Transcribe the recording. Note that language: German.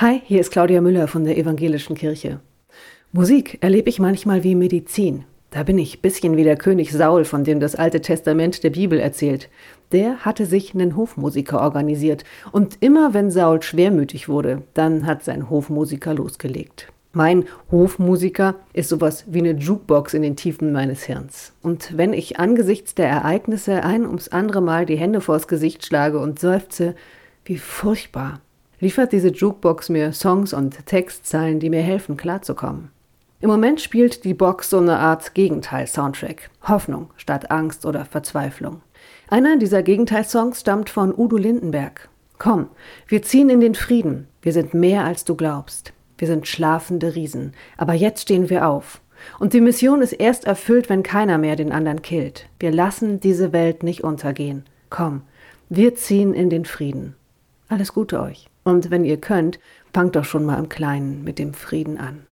Hi, hier ist Claudia Müller von der Evangelischen Kirche. Musik erlebe ich manchmal wie Medizin. Da bin ich bisschen wie der König Saul, von dem das Alte Testament der Bibel erzählt. Der hatte sich einen Hofmusiker organisiert und immer wenn Saul schwermütig wurde, dann hat sein Hofmusiker losgelegt. Mein Hofmusiker ist sowas wie eine Jukebox in den Tiefen meines Hirns. Und wenn ich angesichts der Ereignisse ein ums andere Mal die Hände vors Gesicht schlage und seufze, wie furchtbar, liefert diese Jukebox mir Songs und Textzeilen, die mir helfen, klarzukommen. Im Moment spielt die Box so eine Art Gegenteil-Soundtrack. Hoffnung statt Angst oder Verzweiflung. Einer dieser Gegenteilsongs stammt von Udo Lindenberg. Komm, wir ziehen in den Frieden. Wir sind mehr als du glaubst. Wir sind schlafende Riesen. Aber jetzt stehen wir auf. Und die Mission ist erst erfüllt, wenn keiner mehr den anderen killt. Wir lassen diese Welt nicht untergehen. Komm, wir ziehen in den Frieden. Alles Gute euch. Und wenn ihr könnt, fangt doch schon mal im Kleinen mit dem Frieden an.